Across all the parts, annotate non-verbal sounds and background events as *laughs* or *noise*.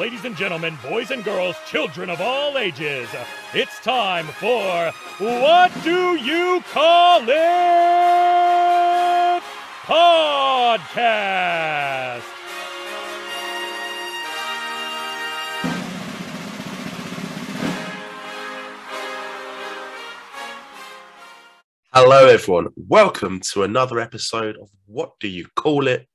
ladies and gentlemen, boys and girls, children of all ages, it's time for What Do You Call It? Podcast. Hello, everyone. Welcome to another episode of What Do You Call It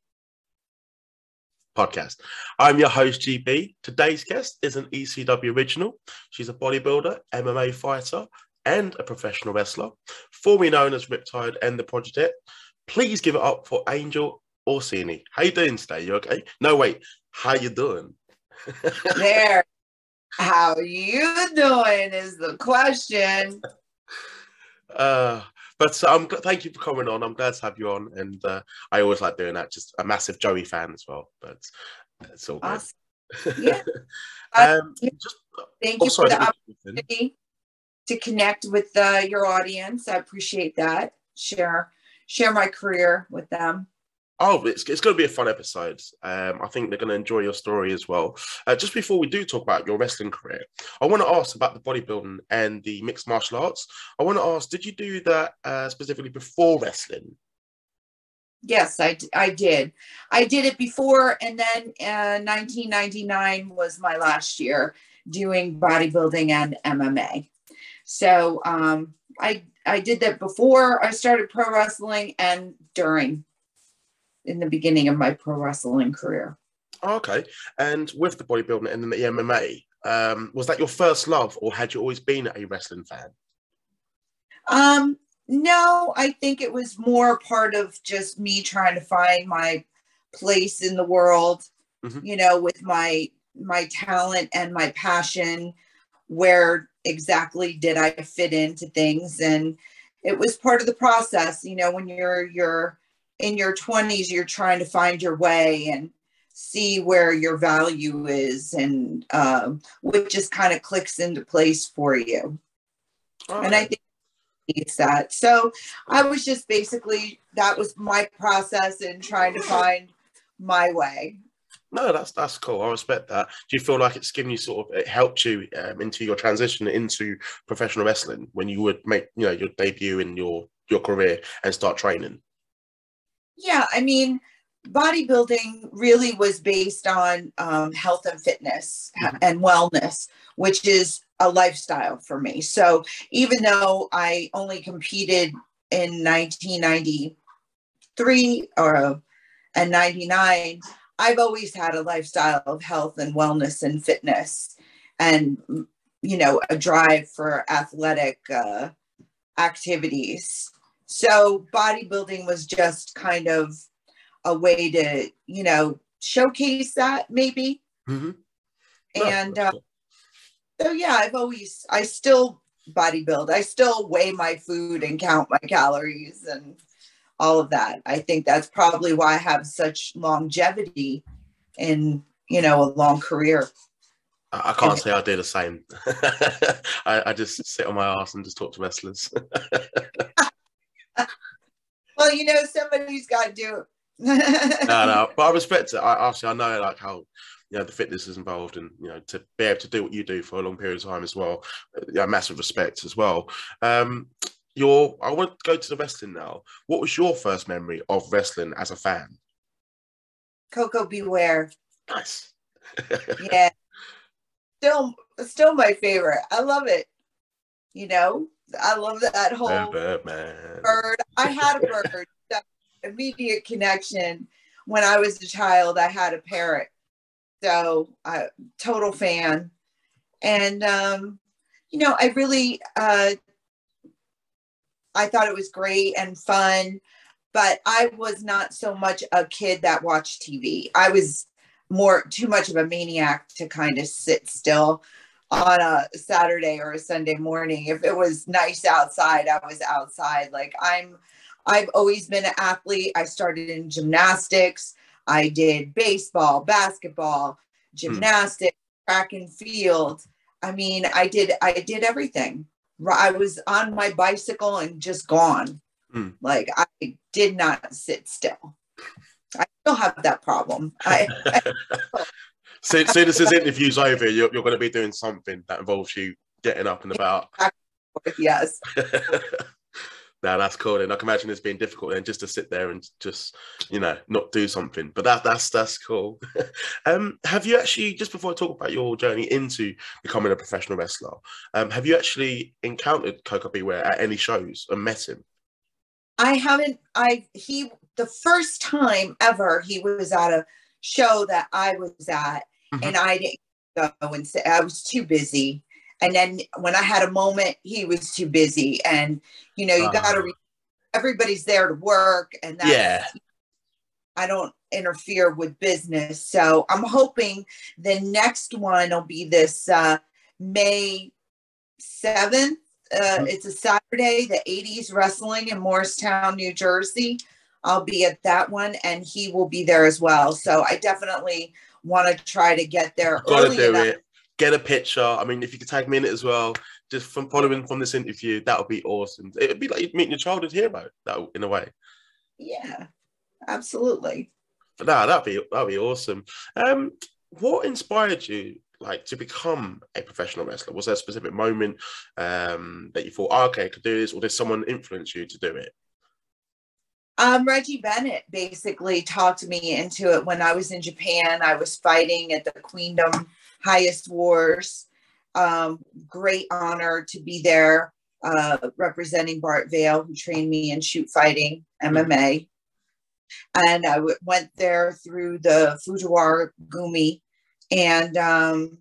podcast. I'm your host, GB. Today's guest is an ECW original. She's a bodybuilder, MMA fighter, and a professional wrestler, formerly known as Riptide and the Project. Please give it up for Angel Orsini. How you doing today? You okay? No, wait. How you doing? *laughs* there. How you doing is the question. Uh, but um, thank you for coming on. I'm glad to have you on, and uh, I always like doing that. Just a massive Joey fan as well, but it's all good. Awesome. Yeah. *laughs* um, just, thank oh, you sorry, for the opportunity to connect with uh, your audience. I appreciate that. Share share my career with them. Oh, it's, it's going to be a fun episode. Um, I think they're going to enjoy your story as well. Uh, just before we do talk about your wrestling career, I want to ask about the bodybuilding and the mixed martial arts. I want to ask, did you do that uh, specifically before wrestling? Yes, I, I did. I did it before, and then uh, 1999 was my last year doing bodybuilding and MMA. So um, I I did that before I started pro wrestling and during in the beginning of my pro wrestling career. Okay. And with the bodybuilding and then the MMA, um, was that your first love or had you always been a wrestling fan? Um, no, I think it was more part of just me trying to find my place in the world, mm-hmm. you know, with my my talent and my passion, where exactly did I fit into things and it was part of the process, you know, when you're you're in your 20s you're trying to find your way and see where your value is and um, what just kind of clicks into place for you and i think it's that so i was just basically that was my process in trying to find my way no, that's that's cool. I respect that. Do you feel like it's given you sort of it helped you um, into your transition into professional wrestling when you would make you know your debut in your your career and start training? Yeah, I mean, bodybuilding really was based on um, health and fitness mm-hmm. and wellness, which is a lifestyle for me. So even though I only competed in 1993 or and 99, I've always had a lifestyle of health and wellness and fitness and you know a drive for athletic uh, activities so bodybuilding was just kind of a way to, you know, showcase that maybe. Mm-hmm. And uh, so, yeah, I've always, I still bodybuild. I still weigh my food and count my calories and all of that. I think that's probably why I have such longevity in, you know, a long career. I can't say I do the same. *laughs* I, I, just sit on my ass and just talk to wrestlers. *laughs* well, you know, somebody's got to do it. *laughs* no, no, but I respect it. I obviously I know like how you know the fitness is involved, and you know to be able to do what you do for a long period of time as well. Yeah, massive respect as well. Um, your I want to go to the wrestling now. What was your first memory of wrestling as a fan? Koko B. Ware. Nice. yeah, *laughs* still, still my favorite. I love it. You know, I love that whole bird. I had a bird. *laughs* immediate connection. When I was a child, I had a parrot. So, uh, total fan. And, um, you know, I really, uh, I thought it was great and fun, but I was not so much a kid that watched TV. I was more too much of a maniac to kind of sit still on a Saturday or a Sunday morning. If it was nice outside, I was outside. Like I'm, I've always been an athlete. I started in gymnastics. I did baseball, basketball, hmm. gymnastics, hmm. track and field. I mean, I did, I did everything. I was on my bicycle and just gone. Hmm. Like I did not sit still. I still have that problem. I, I *laughs* so, as soon as this interview's over, you're, you're going to be doing something that involves you getting up and about. *laughs* Yes. *laughs* no, that's cool. And I can imagine it's being difficult then just to sit there and just, you know, not do something. But that that's that's cool. *laughs* um, have you actually just before I talk about your journey into becoming a professional wrestler, um, have you actually encountered Koko B. Ware at any shows and met him? I haven't. I he the first time ever he was at a show that I was at, mm-hmm. and I didn't go and say I was too busy. And then when I had a moment, he was too busy. And you know, you uh, got to. Re- everybody's there to work, and that. Yeah. I don't interfere with business, so I'm hoping the next one will be this uh, May seventh. Uh, mm-hmm. It's a Saturday, the 80s wrestling in Morristown, New Jersey. I'll be at that one, and he will be there as well. So I definitely want to try to get there. Got to do enough. it. Get a picture. I mean, if you could tag me in it as well, just from following from this interview, that would be awesome. It would be like meeting your childhood hero, that in a way. Yeah, absolutely. But no, that'd be that'd be awesome. Um, what inspired you like to become a professional wrestler? Was there a specific moment um, that you thought, oh, okay, I could do this, or did someone influence you to do it? Um, Reggie Bennett basically talked me into it when I was in Japan. I was fighting at the Queendom Highest Wars. Um, great honor to be there uh, representing Bart Vale, who trained me in shoot fighting, MMA. And I w- went there through the Fujiwara Gumi, and um,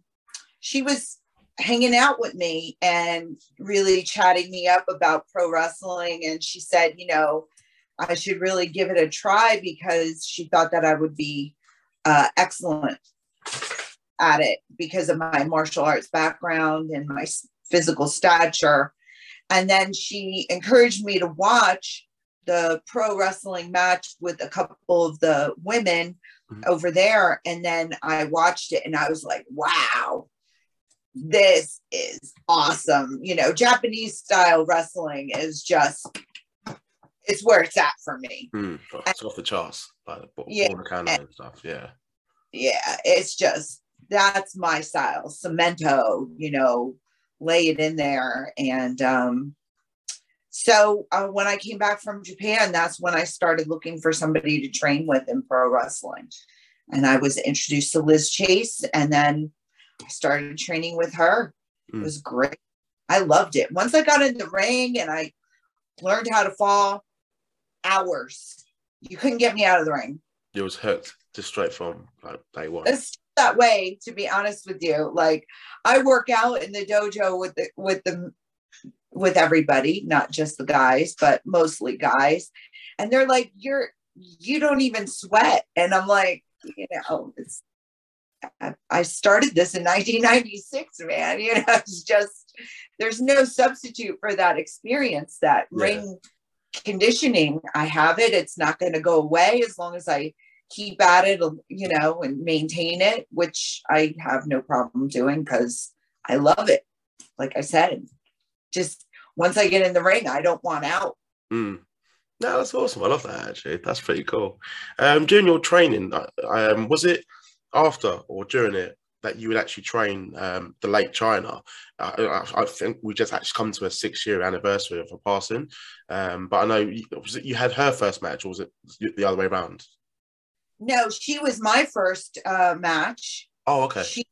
she was hanging out with me and really chatting me up about pro wrestling. And she said, you know, I should really give it a try because she thought that I would be uh, excellent at it because of my martial arts background and my physical stature. And then she encouraged me to watch the pro wrestling match with a couple of the women mm-hmm. over there. And then I watched it and I was like, wow, this is awesome. You know, Japanese style wrestling is just it's where it's at for me. Mm, it's off the charts, like yeah, and, and stuff. Yeah, yeah, it's just that's my style. Cemento, you know, lay it in there, and um, so uh, when I came back from Japan, that's when I started looking for somebody to train with in pro wrestling, and I was introduced to Liz Chase, and then I started training with her. Mm. It was great. I loved it. Once I got in the ring and I learned how to fall, hours. You couldn't get me out of the ring. It was hooked just straight from like day one. It's that way, to be honest with you. Like I work out in the dojo with the with the with everybody, not just the guys, but mostly guys. And they're like, You're you don't even sweat. And I'm like, you know, it's I started this in 1996, man. You know, *laughs* it's just there's no substitute for that experience, that yeah. ring conditioning i have it it's not going to go away as long as i keep at it you know and maintain it which i have no problem doing because i love it like i said. Just once i get in the ring i don't want out. Mm. no that's awesome. I love that actually. That's pretty cool. Um during your training uh, um was it after or during it that you would actually train um, the late Chyna. I, I, think we just actually come to a six year anniversary of her passing. Um, but I know you, you, had her first match, or was it the other way around? No, she was my first uh, match. Oh, okay. She,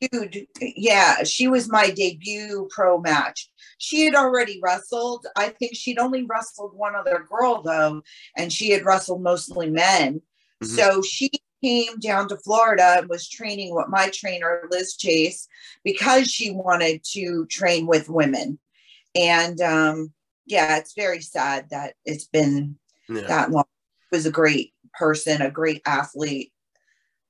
dude, yeah, she was my debut pro match. She had already wrestled. I think she'd only wrestled one other girl though, and she had wrestled mostly men. Mm-hmm. So she came down to Florida and was training with my trainer, Liz Chase, because she wanted to train with women. And um, yeah, it's very sad that it's been yeah. that long. It was a great person, a great athlete.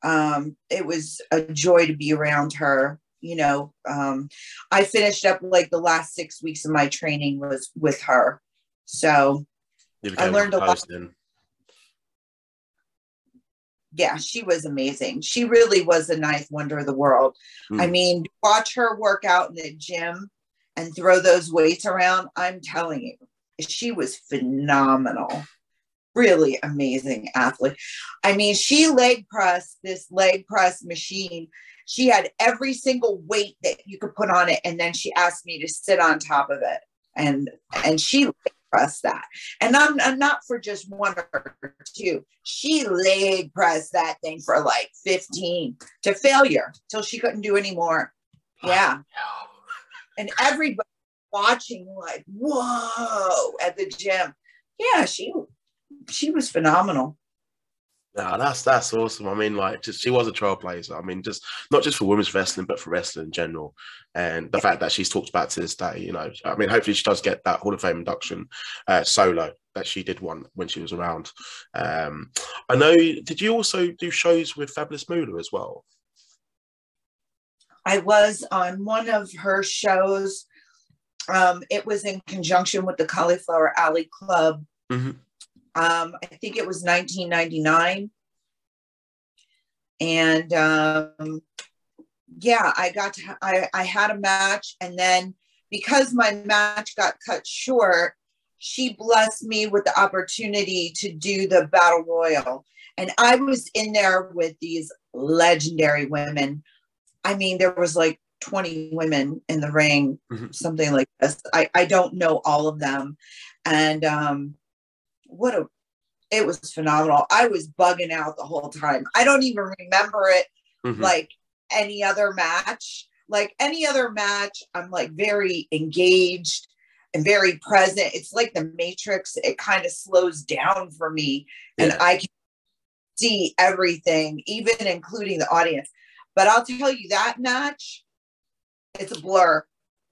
Um, it was a joy to be around her. You know, um, I finished up like the last six weeks of my training was with her. So I learned a lot. Then yeah, she was amazing. She really was a ninth wonder of the world. Mm. I mean, watch her work out in the gym and throw those weights around. I'm telling you, she was phenomenal. really amazing athlete. I mean, she leg pressed this leg press machine. She had every single weight that you could put on it, and then she asked me to sit on top of it, and and she pressed that. And I'm, I'm not for just one or two. She leg pressed that thing for like 15 to failure till she couldn't do anymore. Yeah. And everybody watching like, whoa, at the gym. Yeah, she she was phenomenal. Yeah, that's that's awesome. I mean, like, just she was a trailblazer. I mean, just not just for women's wrestling, but for wrestling in general. And the fact that she's talked about to this day, you know, I mean, hopefully she does get that Hall of Fame induction uh, solo that she did one when she was around. Um, I know. Did you also do shows with Fabulous Moolah as well? I was on one of her shows. Um, it was in conjunction with the Cauliflower Alley Club. Mm-hmm. Um, I think it was 1999. And um, yeah, I got to, I, I had a match. And then because my match got cut short, she blessed me with the opportunity to do the battle royal. And I was in there with these legendary women. I mean, there was like 20 women in the ring, mm-hmm. something like this. I, I don't know all of them. And um, what a it was phenomenal. I was bugging out the whole time. I don't even remember it mm-hmm. like any other match. Like any other match, I'm like very engaged and very present. It's like the Matrix, it kind of slows down for me yeah. and I can see everything, even including the audience. But I'll tell you that match, it's a blur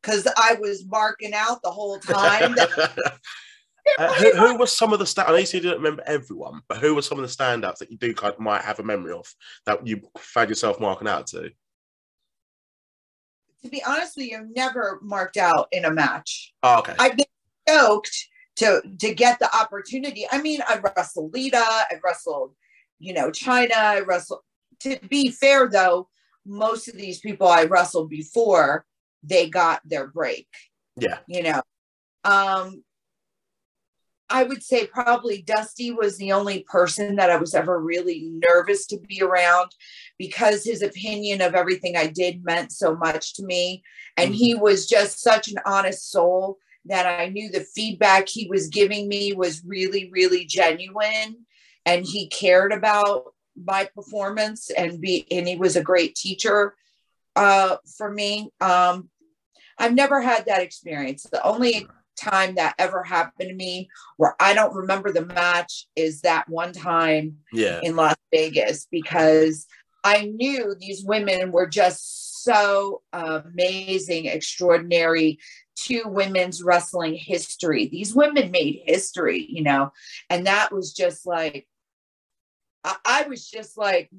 because I was marking out the whole time. *laughs* Uh, who, who was some of the stand? I know you didn't remember everyone, but who were some of the standouts that you do kind of might have a memory of that you found yourself marking out to? To be honest with you, I've never marked out in a match. Oh, okay. I've been stoked to to get the opportunity. I mean, I wrestled Lita, I wrestled, you know, Chyna, I wrestled. To be fair, though, most of these people I wrestled before they got their break. Yeah. You know, um, I would say probably Dusty was the only person that I was ever really nervous to be around because his opinion of everything I did meant so much to me. And he mm-hmm. was just such an honest soul that I knew the feedback he was giving me was really, really genuine. And he cared about my performance and be and he was a great teacher uh, for me. Um, I've never had that experience. The only time that ever happened to me where I don't remember the match is that one time yeah. in Las Vegas because I knew these women were just so amazing, extraordinary to women's wrestling history. These women made history, you know, and that was just like, I, I was just like,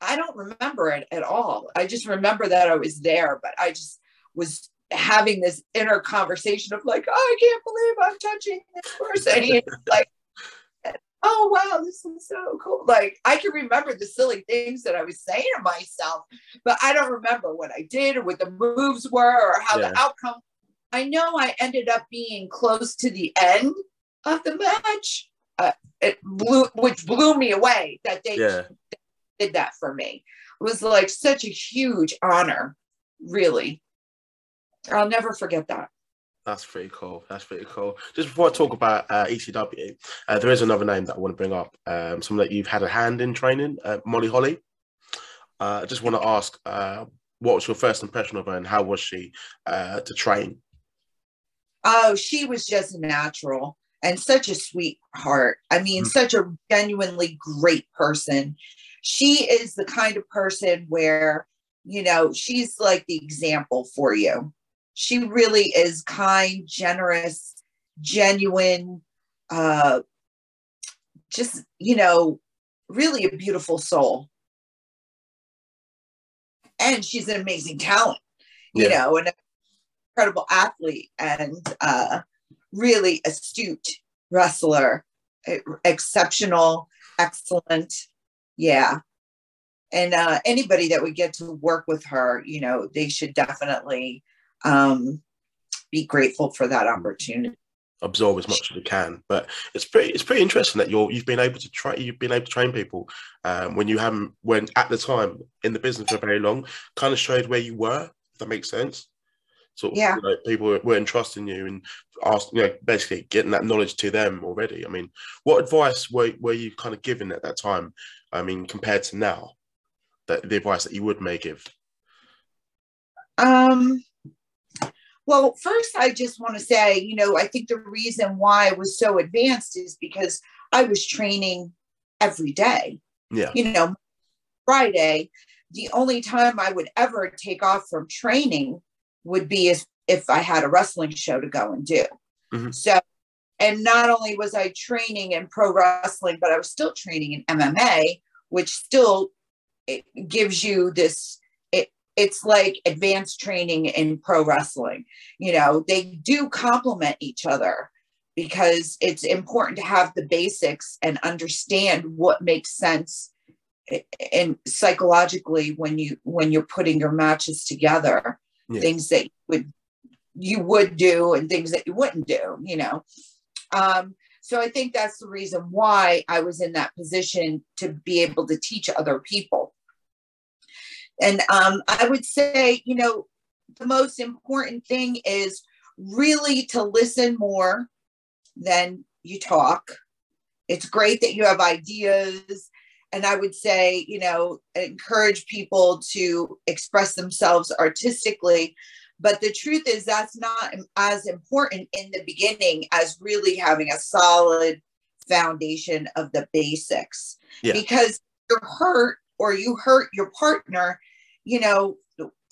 I don't remember it at all. I just remember that I was there, but I just was having this inner conversation of like, oh, I can't believe I'm touching this person. like, oh wow, this is so cool. Like I can remember the silly things that I was saying to myself, but I don't remember what I did or what the moves were or how yeah. the outcome. I know I ended up being close to the end of the match. Uh, it blew, which blew me away that they yeah. did that for me. It was like such a huge honor, really. I'll never forget that. That's pretty cool. That's pretty cool. Just before I talk about uh, ECW, uh, there is another name that I want to bring up. Um, someone that you've had a hand in training, uh, Molly Holly. Uh, I just want to ask, uh, what was your first impression of her, and how was she uh, to train? Oh, she was just natural and such a sweetheart. I mean, mm such a genuinely great person. She is the kind of person where you know she's like the example for you she really is kind, generous, genuine, uh, just, you know, really a beautiful soul. And she's an amazing talent, you yeah. know, an incredible athlete and uh, really astute wrestler, exceptional, excellent. Yeah. And uh, anybody that would get to work with her, you know, they should definitely um, be grateful for that opportunity. absorb as much as we can. But it's pretty it's pretty interesting that you're you've been able to try you've been able to train people um, when you haven't when at the time in the business for very long, kind of showed where you were. If that makes sense. So yeah, you know, people were entrusting you and ask you know basically getting that knowledge to them already. I mean, what advice were were you kind of given at that time? I mean, compared to now, that the advice that you would may give. Um well, first, I just want to say, you know, I think the reason why I was so advanced is because I was training every day. Yeah. You know, Friday, the only time I would ever take off from training would be if, if I had a wrestling show to go and do. Mm-hmm. So, and not only was I training in pro wrestling, but I was still training in MMA, which still gives you this it's like advanced training in pro wrestling. You know, they do complement each other because it's important to have the basics and understand what makes sense and psychologically when you when you're putting your matches together yeah. things that you would you would do and things that you wouldn't do you know um, so i think that's the reason why i was in that position to be able to teach other people and um, I would say, you know, the most important thing is really to listen more than you talk. It's great that you have ideas. And I would say, you know, encourage people to express themselves artistically. But the truth is, that's not as important in the beginning as really having a solid foundation of the basics. Yeah. Because you're hurt or you hurt your partner, you know,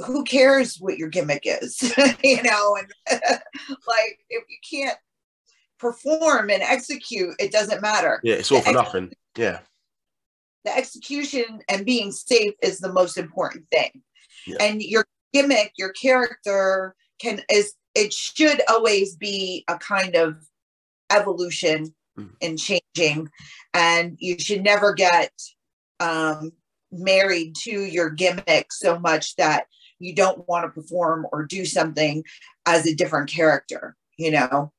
who cares what your gimmick is, *laughs* you know, and *laughs* like if you can't perform and execute, it doesn't matter. Yeah, it's all for nothing. Yeah. The execution and being safe is the most important thing. Yeah. And your gimmick, your character can is it should always be a kind of evolution mm. and changing. And you should never get um married to your gimmick so much that you don't want to perform or do something as a different character you know?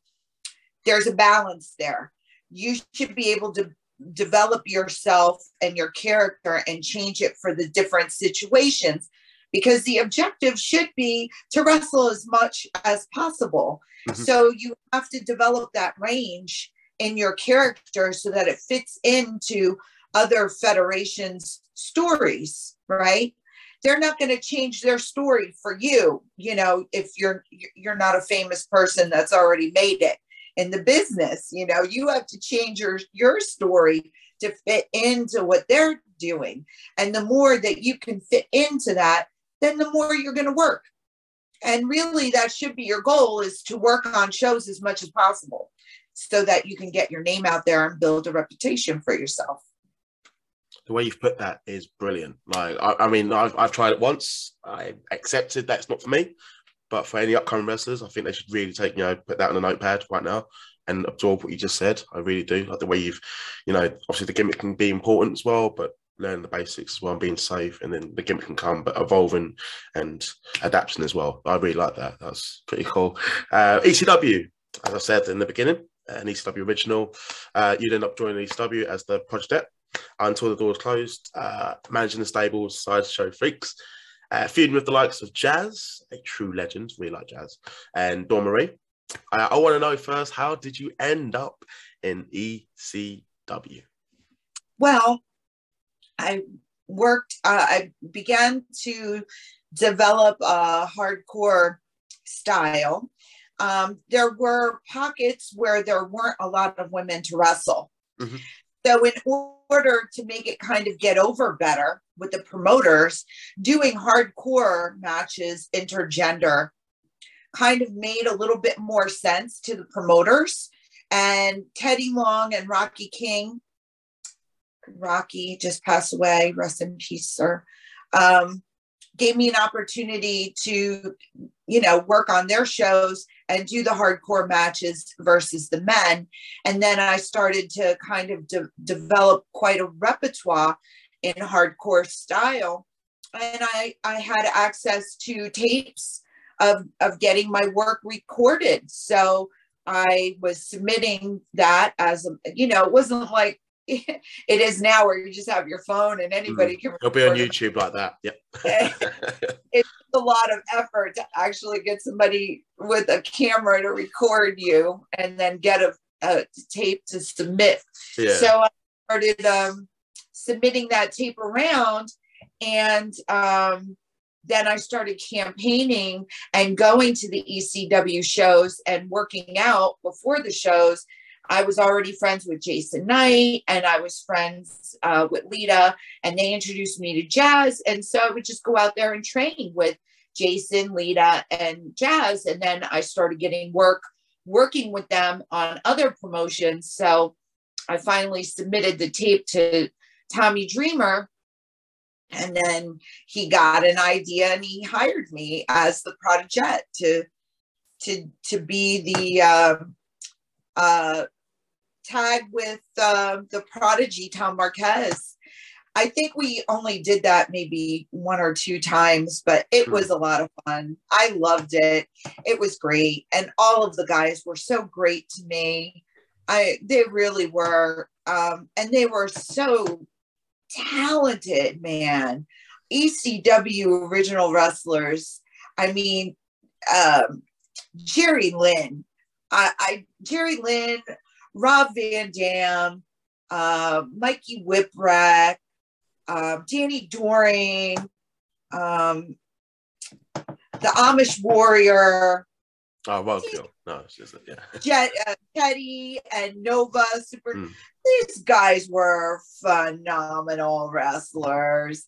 There's a balance there. You should be able to develop yourself and your character and change it for the different situations because the objective should be to wrestle as much as possible. Mm-hmm. so you have to develop that range in your character so that it fits into other federations stories, right? They're not going to change their story for you, you know, if you're you're not a famous person that's already made it in the business, you know, you have to change your your story to fit into what they're doing. And the more that you can fit into that, then the more you're going to work. And really that should be your goal is to work on shows as much as possible so that you can get your name out there and build a reputation for yourself the way you've put that is brilliant. Like, I, I, mean, I've, I've tried it once. I accepted that's not for me. But for any upcoming wrestlers, I think they should really take, you know, put that on a notepad right now and absorb what you just said. I really do. Like the way you've, you know, obviously the gimmick can be important as well, but learn the basics as well, being safe, and then the gimmick can come, but evolving and adapting as well. I really like that. That's pretty cool. Uh, ECW, as I said in the beginning, an ECW original. Uh, you'd end up joining ECW as the project until the doors closed, uh, managing the stables, sideshow freaks, uh, feuding with the likes of Jazz, a true legend, really like Jazz, and Dawn Marie. Uh, I want to know first, how did you end up in ECW? Well, I worked, uh, I began to develop a hardcore style. Um, there were pockets where there weren't a lot of women to wrestle. Mm-hmm. So, in order to make it kind of get over better with the promoters, doing hardcore matches intergender kind of made a little bit more sense to the promoters. And Teddy Long and Rocky King, Rocky just passed away, rest in peace, sir. Um, gave me an opportunity to, you know, work on their shows and do the hardcore matches versus the men. And then I started to kind of de- develop quite a repertoire in hardcore style. And I, I had access to tapes of, of getting my work recorded. So I was submitting that as a, you know, it wasn't like *laughs* it is now where you just have your phone and anybody mm. can. It'll be on YouTube like that. Yep. *laughs* it's a lot of effort to actually get somebody with a camera to record you and then get a, a tape to submit. Yeah. So I started um, submitting that tape around and um, then I started campaigning and going to the ECW shows and working out before the shows. I was already friends with Jason Knight and I was friends uh, with Lita, and they introduced me to Jazz. And so I would just go out there and train with Jason, Lita, and Jazz. And then I started getting work working with them on other promotions. So I finally submitted the tape to Tommy Dreamer and then he got an idea and he hired me as the Prodigette to to to be the uh, uh, tag with uh, the prodigy Tom Marquez. I think we only did that maybe one or two times, but it was a lot of fun. I loved it. It was great, and all of the guys were so great to me. I they really were, um, and they were so talented, man. ECW original wrestlers. I mean, um, Jerry Lynn. I, I Jerry Lynn, Rob Van Dam, uh, Mikey Whipwreck, uh, Danny Doring, um, the Amish Warrior. Oh, well, no, it's just yeah. *laughs* Jet, uh, Teddy and Nova Super. Mm these guys were phenomenal wrestlers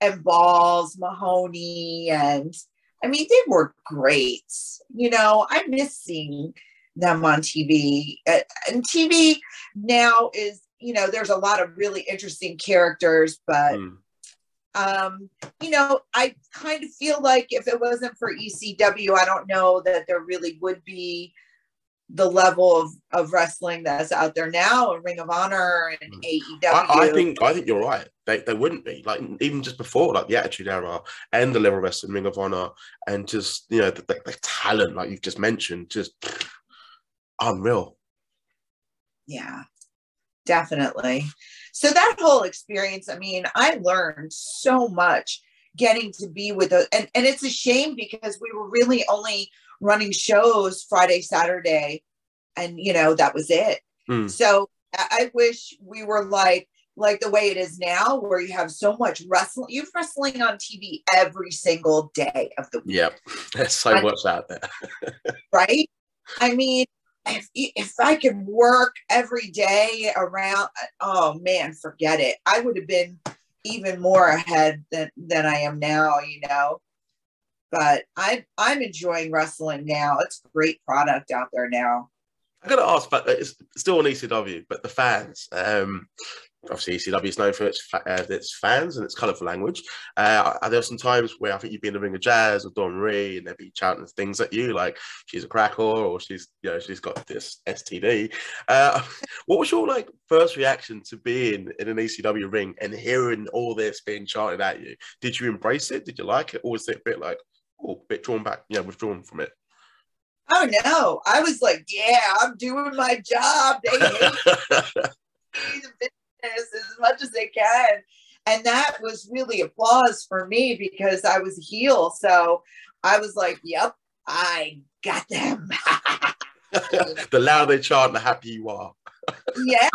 and balls mahoney and i mean they were great you know i miss seeing them on tv and tv now is you know there's a lot of really interesting characters but mm. um you know i kind of feel like if it wasn't for ecw i don't know that there really would be the level of, of wrestling that's out there now and Ring of Honor and AEW. Hmm. I, I, think I think you're right. They, they wouldn't be like even just before like the Attitude Era and the level of wrestling Ring of Honor and just you know the, the, the talent like you've just mentioned just unreal. Yeah, definitely. So that whole experience, I mean, I learned so much getting to be with a and, and it's a shame because we were really only running shows Friday, Saturday, and you know that was it. Mm. So I wish we were like like the way it is now, where you have so much wrestling. You're wrestling on TV every single day of the week. Yep, *laughs* there's so I, much out there. *laughs* right? I mean, if if I could work every day around, oh man, forget it. I would have been even more ahead than than I am now. You know, but I'm I'm enjoying wrestling now. It's a great product out there now. I got to ask, but it's still on ECW, but the fans. Um, obviously, ECW is known for its uh, its fans and its colourful language. Uh, are there some times where I think you've been in the ring of jazz with Dawn Marie and they'd be chanting things at you like she's a cracker or she's you know she's got this STD. Uh, *laughs* what was your like first reaction to being in an ECW ring and hearing all this being chanted at you? Did you embrace it? Did you like it, or was it a bit like oh, bit drawn back, yeah, withdrawn from it. Oh no, I was like, yeah, I'm doing my job. They hate *laughs* the as much as they can. And that was really applause for me because I was a heel. So I was like, yep, I got them. *laughs* the louder they chant, the happier you are. *laughs* yeah.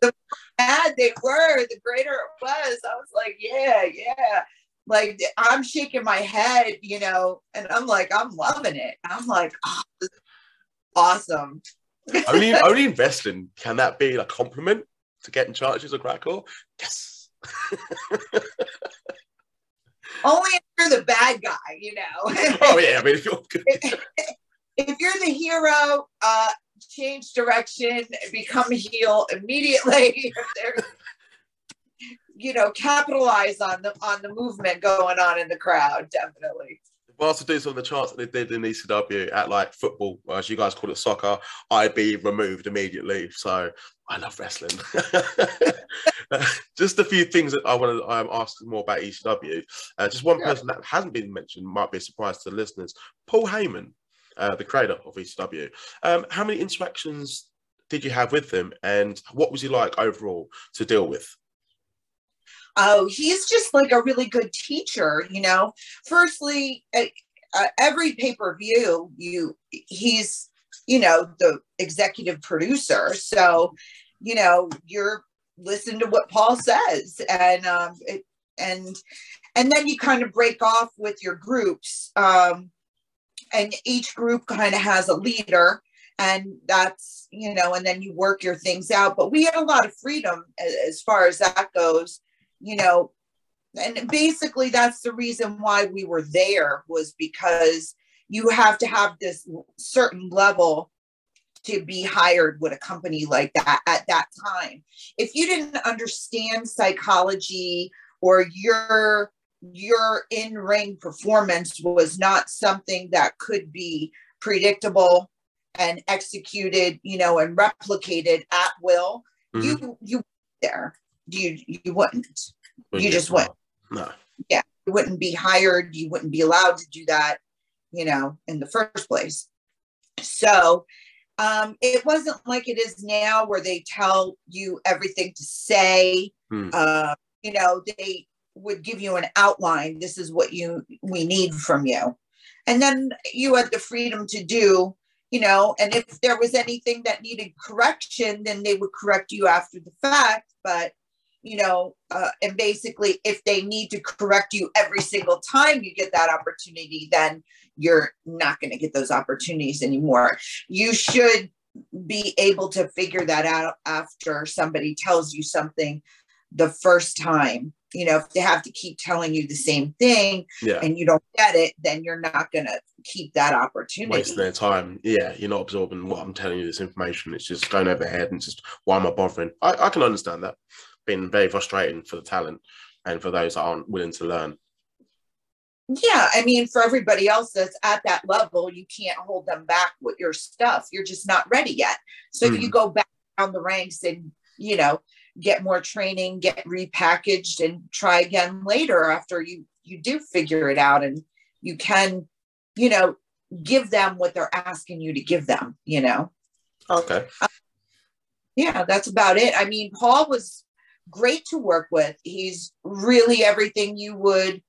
The bad they were, the greater it was. I was like, yeah, yeah like I'm shaking my head, you know, and I'm like, I'm loving it. I'm like, oh, awesome. only only *laughs* in wrestling can that be a compliment to getting charges of crackle? Yes. *laughs* only if you're the bad guy, you know. *laughs* oh yeah, I mean if you're if, *laughs* if you're the hero, uh change direction, become a heel immediately. you know capitalize on the on the movement going on in the crowd definitely well to do some of the charts that they did in ECW at like football, as you guys call it soccer, I'd be removed immediately. So I love wrestling. *laughs* just a few things that I want to um, ask more about ECW. Uh, just one yeah. person that hasn't been mentioned might be a surprise to the listeners. Paul Heyman. uh, the creator of ECW. Um, how many interactions did you have with him, and what was he like overall to deal with? Oh, he's just like a really good teacher. You know, firstly, uh, every pay per view, you he's you know the executive producer, so you know you're listen to what Paul says, and um, it, and and then you kind of break off with your groups, um, and each group kind of has a leader, and that's you know, and then you work your things out. But we had a lot of freedom as far as that goes, you know, and basically that's the reason why we were there was because you have to have this certain level to be hired with a company like that at that time. If you didn't understand psychology or your your in-ring performance was not something that could be predictable and executed, you know, and replicated at will, mm-hmm. you you there. You you wouldn't. you just wouldn't. No. Yeah. You wouldn't be hired. You wouldn't be allowed to do that, you know, in the first place. So um, it wasn't like it is now where they tell you everything to say. Hmm. Uh, you know, they would give you an outline. This is what you we need from you, and then you had the freedom to do. You know, and if there was anything that needed correction, then they would correct you after the fact. But you know, uh, and basically, if they need to correct you every single time you get that opportunity, then you're not going to get those opportunities anymore. You should be able to figure that out after somebody tells you something the first time. You know, if they have to keep telling you the same thing yeah. and you don't get it, then you're not going to keep that opportunity. Wasting their time. Yeah, you're not absorbing what I'm telling you, this information. It's just going over head and just, why am I bothering? I, I can understand that. Been very frustrating for the talent and for those that aren't willing to learn. Yeah i mean for everybody else that's at that level you can't hold them back with your stuff. You're just not ready yet. So mm. you hmm. go back down the ranks and you know get more training get repackaged and try again later after you you do figure it out and you can you know give them what they're asking you to give them you know? Okay. Yeah that's about it. I mean paul was great to work with he's really everything you would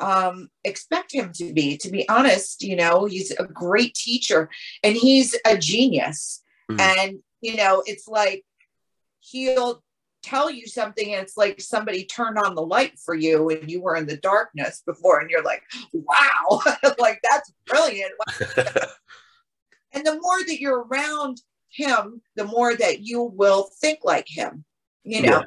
um, expect him to be. To be honest, you know, he's a great teacher and he's a genius. Mm-hmm. And, you know, it's like he'll tell you something and it's like somebody turned on the light for you and you were in the darkness before and you're like, wow, *laughs* like that's brilliant. *laughs* and the more that you're around him, the more that you will think like him, you know. Yeah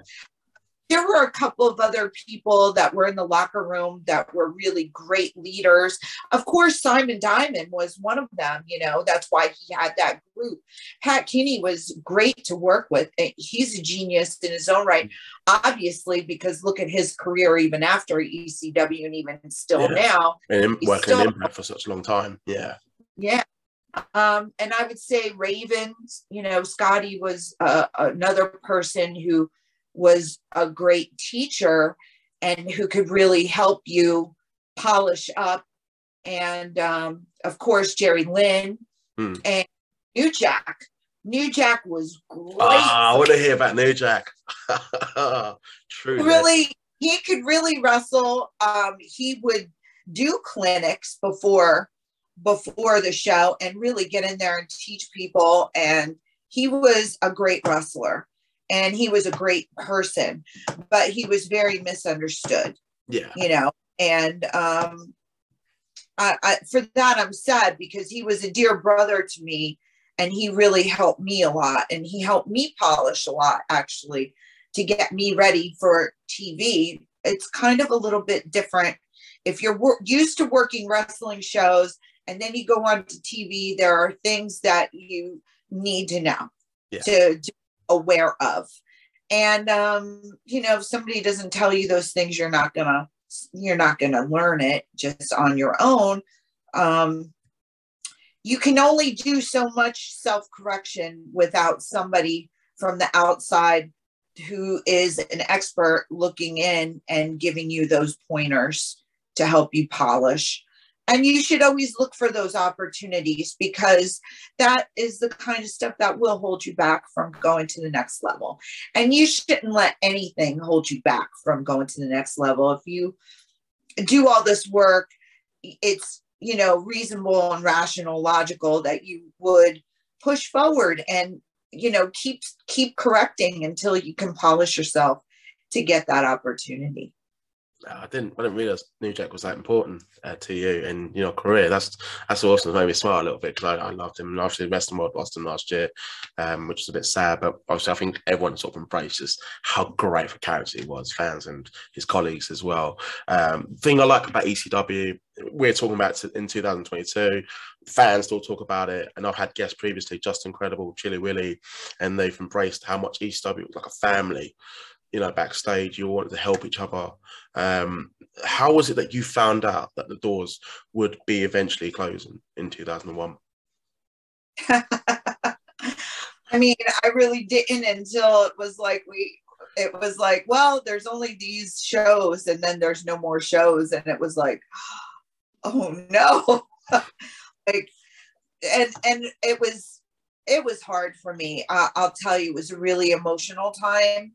there were a couple of other people that were in the locker room that were really great leaders. Of course, Simon Diamond was one of them. You know, that's why he had that group. Pat Kinney was great to work with. He's a genius in his own right, obviously, because look at his career even after ECW and even still yeah. now. And working still, in Impact for such a long time. Yeah. Yeah. Um, and I would say Ravens, you know, Scotty was uh, another person who was a great teacher and who could really help you polish up. And um, of course, Jerry Lynn hmm. and New Jack. New Jack was great. Ah, I want to hear about New Jack. *laughs* True. Really, he could really wrestle. Um, he would do clinics before before the show and really get in there and teach people. And he was a great wrestler and he was a great person, but he was very misunderstood. Yeah. You know, and um I, I for that I'm sad because he was a dear brother to me and he really helped me a lot and he helped me polish a lot actually to get me ready for TV. It's kind of a little bit different if you're wor- used to working wrestling shows and then you go on to TV, there are things that you need to know yeah. to, to aware of. And um, you know, if somebody doesn't tell you those things, you're not gonna you're not gonna learn it just on your own. Um, you can only do so much self correction without somebody from the outside who is an expert looking in and giving you those pointers to help you polish. And you should always look for those opportunities because that is the kind of stuff that will hold you back from going to the next level. And you shouldn't let anything hold you back from going to the next level. If you do all this work it's you know reasonable and rational logical that you would push forward and you know keep keep correcting until you can polish yourself to get that opportunity I didn't. I didn't realize New Jack was that important uh, to you and you know career. That's that's awesome. It made me smile a little bit because I, I, loved him. And obviously, Western World Boston last year, um, which is a bit sad. But obviously, I think everyone sort of embraces how great of a character he was, fans and his colleagues as well. Um, thing I like about ECW, we're talking about in 2022. Fans still talk about it, and I've had guests previously, just incredible, Chilly Willy, and they've embraced how much ECW was like a family you know, backstage, you wanted to help each other. Um, how was it that you found out that the doors would be eventually closing in 2001? *laughs* I mean, I really didn't until it was like we, it was like, well, there's only these shows and then there's no more shows. And it was like, *gasps* oh no. *laughs* like, and, and it was, it was hard for me. Uh, I'll tell you, it was a really emotional time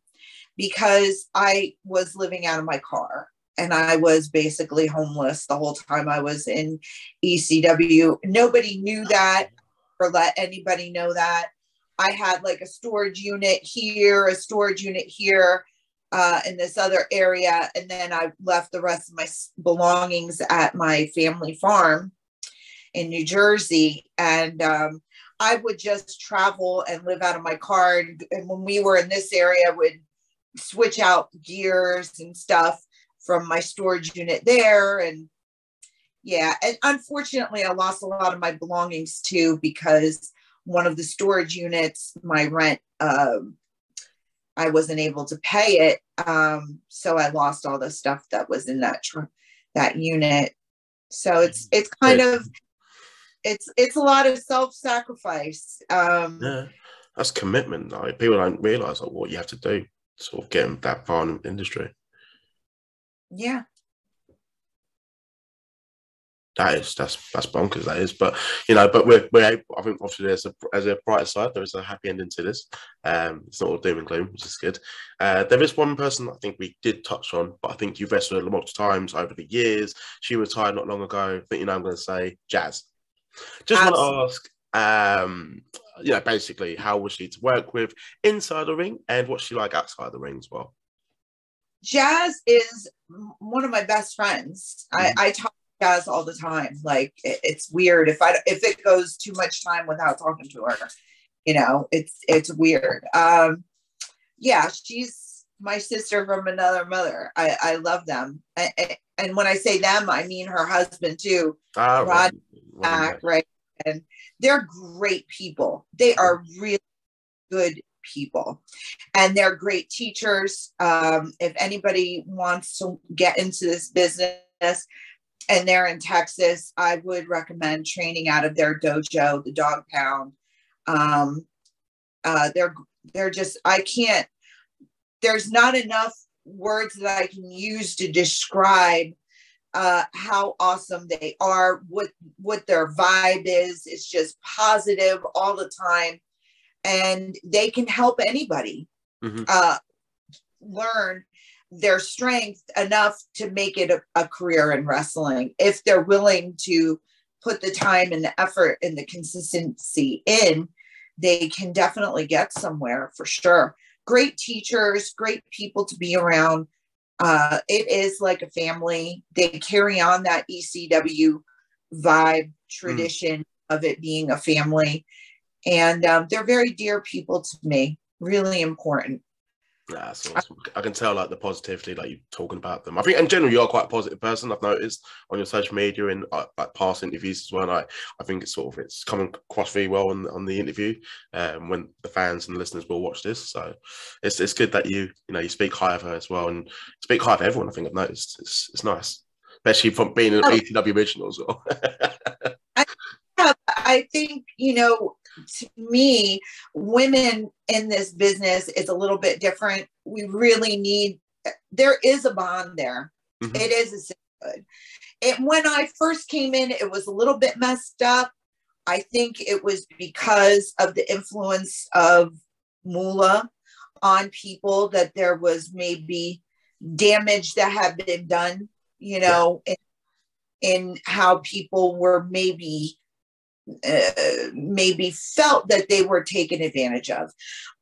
because I was living out of my car and I was basically homeless the whole time I was in ECW. Nobody knew that or let anybody know that. I had like a storage unit here, a storage unit here, uh, in this other area. And then I left the rest of my belongings at my family farm in New Jersey. And um, I would just travel and live out of my car. And, when we were in this area, would switch out gears and stuff from my storage unit there. And yeah and unfortunately i lost a lot of my belongings too because one of the storage units my rent um, i wasn't able to pay it. Um, so i lost all the stuff that was in that tr- that unit. So it's it's kind of it's it's a lot of self-sacrifice. Um yeah that's commitment like people don't realize like what you have to do sort of getting that far in the industry. Yeah. That is that's that's bonkers. That is, but you know, but we're we're I think obviously there's a as a brighter side. There is a happy ending to this. Um, it's not all doom and gloom, which is good. Uh, there is one person I think we did touch on, but I think you've wrestled a lot of times over the years. She retired not long ago. But you know, I'm going to say Jazz. Just want to ask, um, you know, basically how was she to work with inside the ring and what's she like outside the ring as well? Jazz is one of my best friends. Mm-hmm. I, I talk to Jazz all the time. Like it, it's weird if I if it goes too much time without talking to her, you know, it's it's weird. Um, yeah, she's my sister from another mother. I I love them, I, I, and when I say them, I mean her husband too, ah, Rod, right. right, and they're great people. They are really good people and they're great teachers. Um, if anybody wants to get into this business and they're in Texas, I would recommend training out of their dojo, the Dog Pound. Um, uh, they're they're just I can't. There's not enough words that I can use to describe uh, how awesome they are, what what their vibe is. It's just positive all the time, and they can help anybody mm-hmm. uh, learn their strength enough to make it a, a career in wrestling if they're willing to put the time and the effort and the consistency in. They can definitely get somewhere for sure. Great teachers, great people to be around uh, it is like a family. They carry on that ECW vibe tradition mm. of it being a family. And um, they're very dear people to me, really important. That's awesome. I can tell like the positivity, like you talking about them. I think in general you are quite a positive person. I've noticed on your social media and uh, like past interviews as well. I I think it's sort of it's coming across very well on, on the interview um, when the fans and the listeners will watch this. So it's it's good that you you know you speak high of her as well and speak high of everyone. I think I've noticed it's it's nice, especially from being an oh. ECW original as well. *laughs* I, I think you know to me, women in this business is a little bit different. We really need, there is a bond there. Mm-hmm. It is a It, when I first came in, it was a little bit messed up. I think it was because of the influence of Moolah on people that there was maybe damage that had been done, you know, yeah. in, in how people were maybe uh, maybe felt that they were taken advantage of.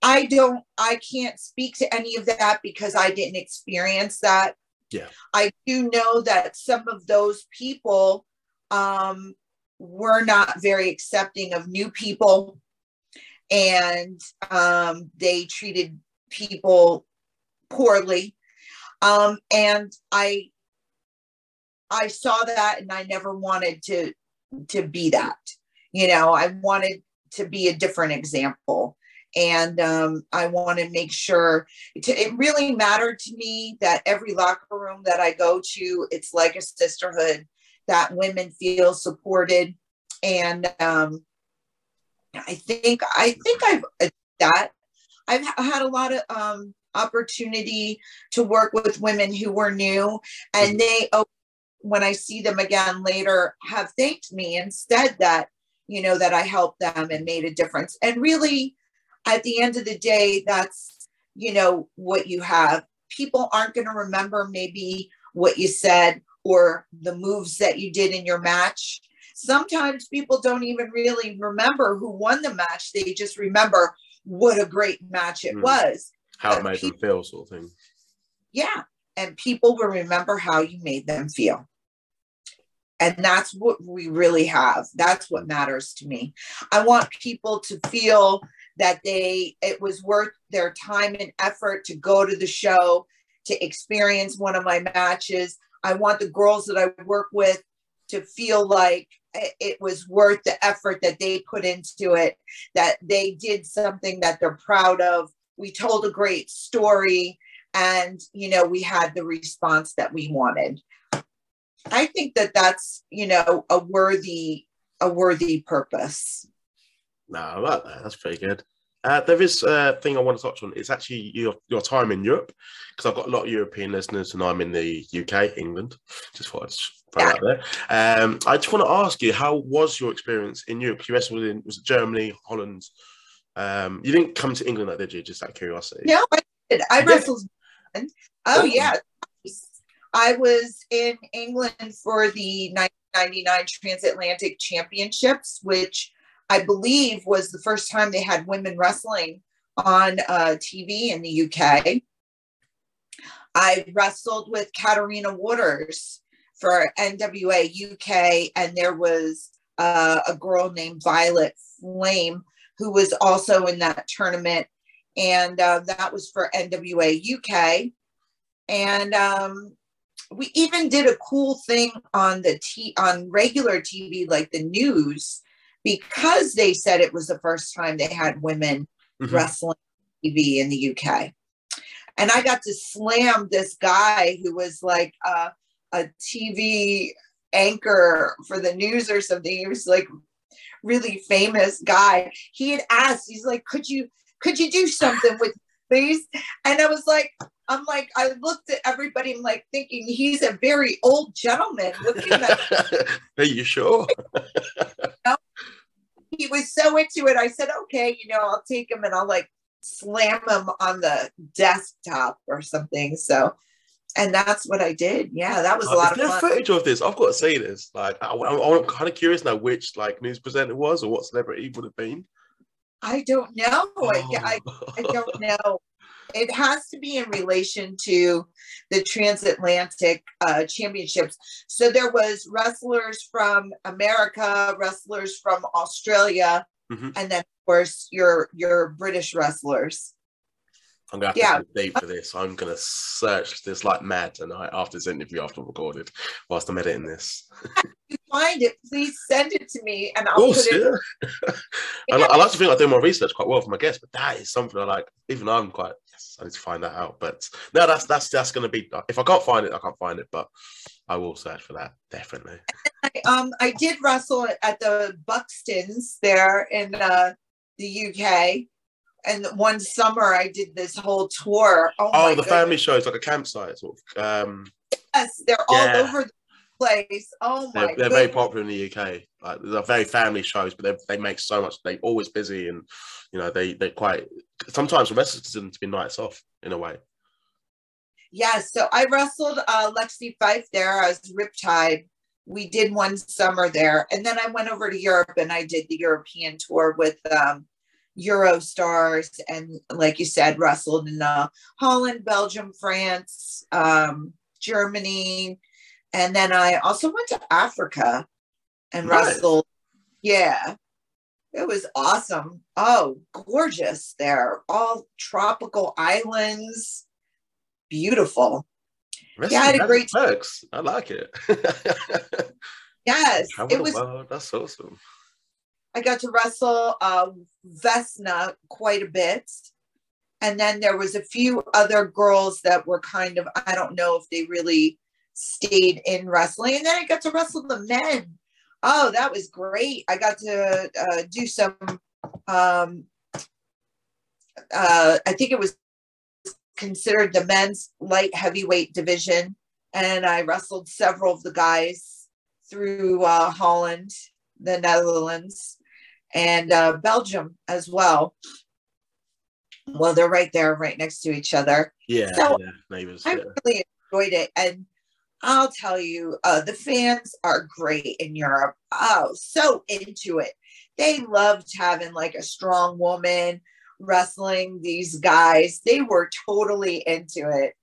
I don't, I can't speak to any of that because I didn't experience that. Yeah. I do know that some of those people um, were not very accepting of new people and um, they treated people poorly. Um, and I, I saw that and I never wanted to, to be that you know i wanted to be a different example. And um, i want to make sure to, it really mattered to me that every locker room that i go to it's like a sisterhood that women feel supported. And um, i think i think i've that i've had a lot of um, opportunity to work with women who were new. And they oh, when i see them again later have thanked me and said that you know, that I helped them and made a difference. And really, at the end of the day, that's, you know, what you have. People aren't going to remember maybe what you said or the moves that you did in your match. Sometimes people don't even really remember who won the match. They just remember what a great match it mm. was. How but it made people, them feel, sort of thing. Yeah. And people will remember how you made them feel. And that's what we really have. That's what matters to me. I want people to feel that they it was worth their time and effort to go to the show, to experience one of my matches. I want the girls that I work with to feel like it was worth the effort that they put into it, that they did something that they're proud of. We told a great story and you know we had the response that we wanted I think that that's you know a worthy a worthy purpose. No, I like that. That's pretty good. Uh, there is a thing I want to touch on. It's actually your your time in Europe because I've got a lot of European listeners and I'm in the UK, England. Just thought I'd throw yeah. that there. Um, I just want to ask you, how was your experience in Europe? You wrestled in was it Germany, Holland. Um, you didn't come to England, did you? Just out of curiosity. No, I did. I wrestled. Oh, oh yeah, I was in England for the 1999 Transatlantic Championships, which I believe was the first time they had women wrestling on uh, TV in the UK. I wrestled with Katarina Waters for NWA UK, and there was uh, a girl named Violet Flame who was also in that tournament, and uh, that was for NWA UK. And um, we even did a cool thing on the t on regular TV, like the news, because they said it was the first time they had women mm-hmm. wrestling TV in the UK. And I got to slam this guy who was like a, a TV anchor for the news or something. He was like really famous guy. He had asked, he's like, could you could you do something with please? And I was like, I'm like, I looked at everybody, I'm like thinking he's a very old gentleman. Looking at *laughs* Are you sure? he was so into it. I said, okay, you know, I'll take him and I'll like slam him on the desktop or something. So, and that's what I did. Yeah, that was a uh, lot of fun. footage of this. I've got to say this. Like, I, am kind of curious now which like news presenter was or what celebrity would have been. I don't know. Oh. I, I, don't know it has to be in relation to the transatlantic uh, championships so there was wrestlers from america wrestlers from australia mm-hmm. and then of course your your british wrestlers I'm gonna have yeah. to date for this. I'm gonna search this like mad tonight after this interview after I've recorded, whilst I'm editing this. *laughs* you find it, please send it to me, and I'll course, put it. Yeah. *laughs* I, I, like to think I do my research quite well for my guests, but that is something I like. Even I'm quite. Yes, I need to find that out. But no, that's that's that's gonna be. If I can't find it, I can't find it. But I will search for that definitely. I, um, I did wrestle at the Butlins there in uh, the UK and one summer I did this whole tour. Oh, oh the goodness. family show. It's like a campsite, sort of. Um, yes, they're yeah. all over the place. Oh my! They're, they're very popular in the UK. Like they're very family shows, but they make so much. They're always busy, and you know they they quite sometimes the wrestlers them to be nights off in a way. Yeah, so I wrestled uh, Lexie Fyfe there as Riptide. We did one summer there, and then I went over to Europe and I did the European tour with um, Eurostars, and like you said, wrestled in uh, Holland, Belgium, France, um, Germany, and then I also went to Africa and nice. wrestled. Yeah, it was awesome. Oh, gorgeous there. All tropical islands. Beautiful. yeah, I had a great perks. I like it. *laughs* yes, it was. That's awesome. I got to wrestle uh, Vesna quite a bit. And then there was a few other girls that were kind of, I don't know if they really stayed in wrestling. And then I got to wrestle the men. Oh, that was great. I got to uh, do some, um, uh, I think it was considered the men's light heavyweight division. And I wrestled several of the guys through uh, Holland, the Netherlands, and uh, Belgium as well. Well, they're right there, right next to each other. Yeah, so yeah, neighbors. I yeah. really enjoyed it, and I'll tell you, uh, the fans are great in Europe. Oh, so into it. They loved having like a strong woman wrestling these guys. They were totally into it.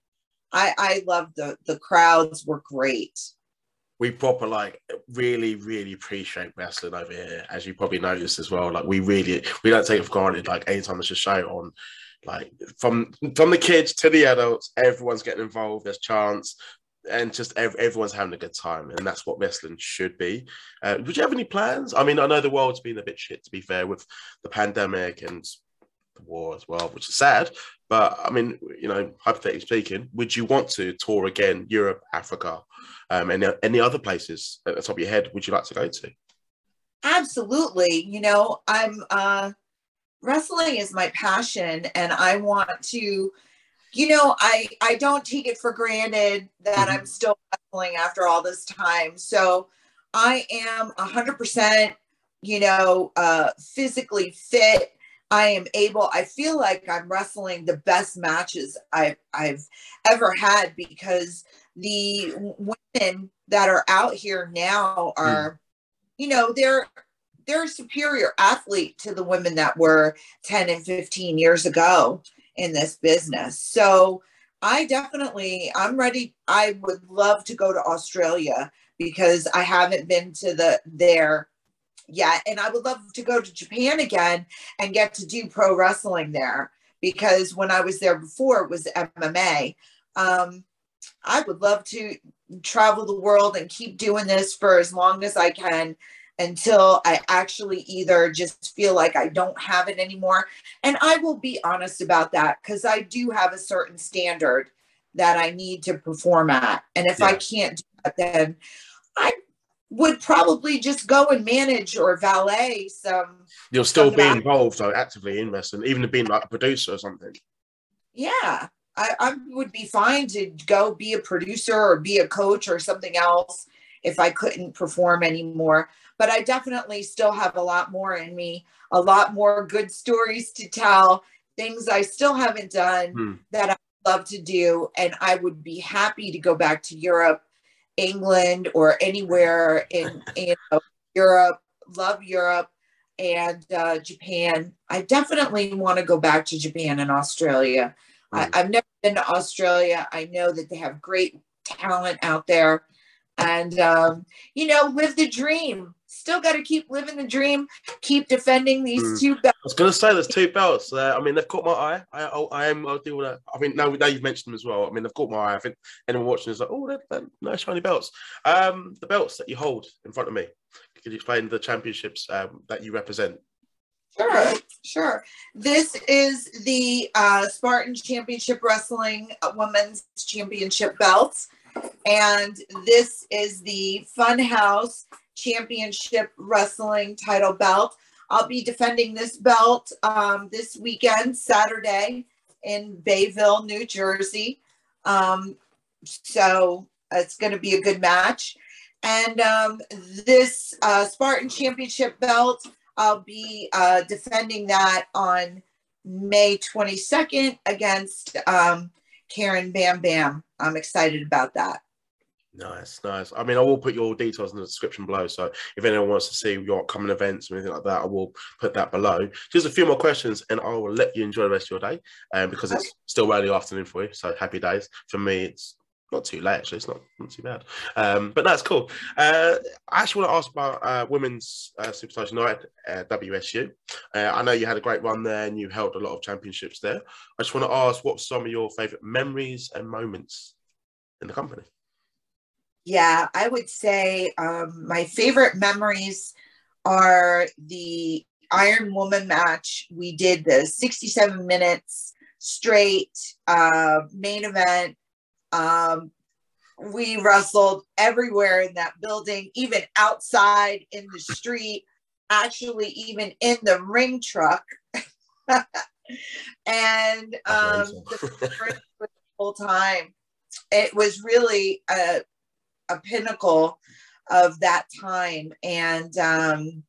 I I loved the the crowds were great we proper like really really appreciate wrestling over here as you probably noticed as well. Like we really we don't take it for granted like anytime there's a show on like from from the kids to the adults everyone's getting involved there's chance and just everyone's having a good time and that's what wrestling should be. Uh, would you have any plans? I mean i know the world's been a bit shit to be fair with the pandemic and the war as well which is sad but i mean you know hypothetically speaking would you want to tour again europe africa um, and any other places at the top of your head would you like to go to? Absolutely. You know, I'm uh, wrestling is my passion, and I want to. You know, I I don't take it for granted that mm-hmm. I'm still wrestling after all this time. So I am a hundred percent, you know, uh, physically fit. I am able. I feel like I'm wrestling the best matches I've I've ever had because the women that are out here now hmm. are, mm. you know, they're they're a superior athlete to the women that were 10 and 15 years ago in this business. So I definitely I'm ready. I would love to go to Australia because I haven't been to the there yet. And I would love to go to Japan again and get to do pro wrestling there because when I was there before it was MMA. Um, I would love to travel the world and keep doing this for as long as I can until I actually either just feel like I don't have it anymore. And I will be honest about that because I do have a certain standard that I need to perform at. And if yeah. I can't do that, then I would probably just go and manage or valet some. You'll still be involved though, actively in wrestling, even being like a producer or something. Yeah, I, I would be fine to go be a producer or be a coach or something else if I couldn't perform anymore. But I definitely still have a lot more in me, a lot more good stories to tell, things I still haven't done hmm. that I love to do. And I would be happy to go back to Europe, England, or anywhere in, *laughs* in Europe. Love Europe and uh, Japan. I definitely want to go back to Japan and Australia. I, have never been to Australia. I know that they have great talent out there. And, um, you know, live the dream. Still got to keep living the dream, keep defending these mm. two belts. I was going to say there's two belts there. I mean, they've caught my eye. I, I, I am, I'll deal with that. I mean, now, now you've mentioned them as well. I mean, they've caught my eye. I think anyone watching is like, oh, they're, they're nice shiny belts. Um, the belts that you hold in front of me. Could you explain the championships um, that you represent? Sure, sure. This is the uh, Spartan Championship Wrestling Women's Championship belts. And this is the Funhouse Championship Wrestling title belt. I'll be defending this belt um, this weekend, Saturday, in Bayville, New Jersey. Um, so it's going to be a good match. And um, this uh, Spartan Championship belt, I'll be uh, defending that on May 22nd against um, Karen Bam Bam. I'm excited about that. Nice, nice. I mean, I will put your details in the description below. So if anyone wants to see your upcoming events or anything like that, I will put that below. Just a few more questions, and I will let you enjoy the rest of your day. Um, because it's still early afternoon for you. So happy days. For me, it's not too late actually. It's not, not too bad. Um, but that's cool. Uh, I actually want to ask about uh, women's uh, Superstars United uh, WSU. Uh, I know you had a great run there, and you held a lot of championships there. I just want to ask, what some of your favourite memories and moments in the company? Yeah, I would say um, my favorite memories are the Iron Woman match. We did the 67 minutes straight uh, main event. Um, we wrestled everywhere in that building, even outside in the street, actually, even in the ring truck. *laughs* and um, the whole time, it was really a a pinnacle of that time. And um,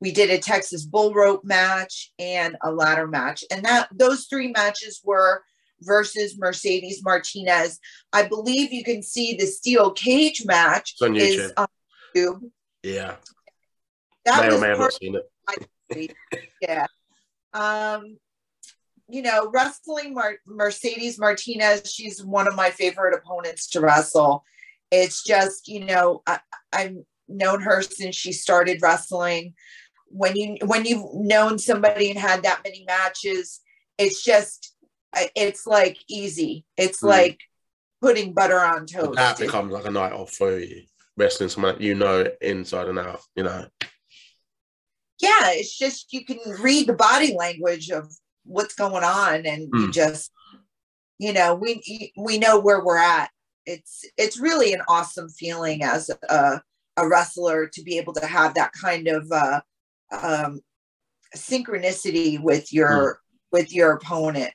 we did a Texas bull rope match and a ladder match. And that those three matches were versus Mercedes Martinez. I believe you can see the steel cage match it's on YouTube. is on YouTube. Yeah. That may was may have seen it. *laughs* yeah. Um, you know, wrestling Mar- Mercedes Martinez, she's one of my favorite opponents to wrestle it's just you know I, i've known her since she started wrestling. When you when you've known somebody and had that many matches it's just it's like easy. It's mm. like putting butter on toast. That becomes like a night off for you wrestling someone you know inside and out you know? Yeah it's just you can read the body language of what's going on and mm. you just you know we we know where we're at it's it's really an awesome feeling as a, a wrestler to be able to have that kind of uh, um, synchronicity with your mm. with your opponent.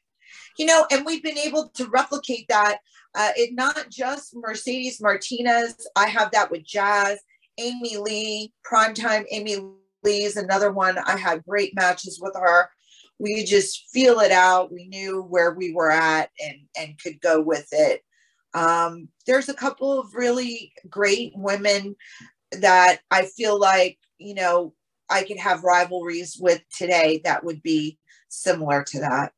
You know and we've been able to replicate that uh, it not just mercedes martinez i have that with jazz amy lee primetime amy lee is another one. I had great matches with her. We just feel it out. We knew where we were at and and could go with it um, there's a couple of really great women that I feel like, you know, I could have rivalries with today that would be similar to that.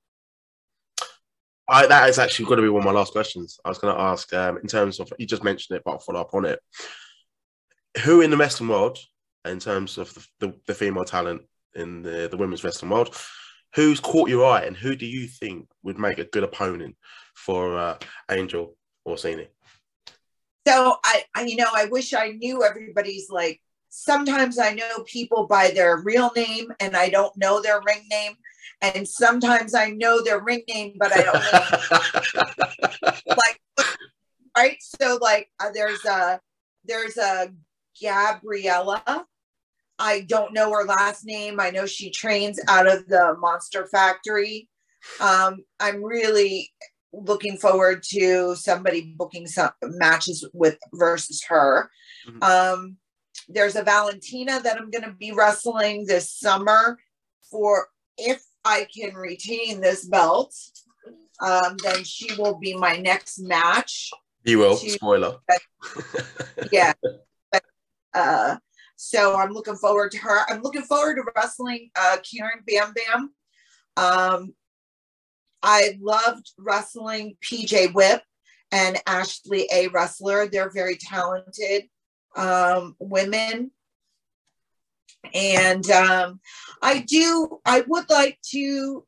I, that is actually going to be one of my last questions. I was going to ask, um, in terms of you just mentioned it, but I'll follow up on it. Who in the wrestling world, in terms of the, the, the female talent in the, the women's wrestling world, who's caught your eye, and who do you think would make a good opponent for uh, Angel Orsini? So I, I, you know, I wish I knew everybody's like. Sometimes I know people by their real name, and I don't know their ring name. And sometimes I know their ring name, but I don't know. *laughs* like, right? So like, uh, there's a there's a Gabriella. I don't know her last name. I know she trains out of the Monster Factory. Um, I'm really looking forward to somebody booking some matches with versus her. Mm-hmm. Um, there's a Valentina that I'm going to be wrestling this summer for if I can retain this belt. Um, then she will be my next match. You will. To, Spoiler. *laughs* yeah. uh, so I'm looking forward to her. I'm looking forward to wrestling uh, Karen Bam Bam. Um, I loved wrestling PJ Whip and Ashley A. Wrestler. They're very talented um, women. And um, I do, I would like to,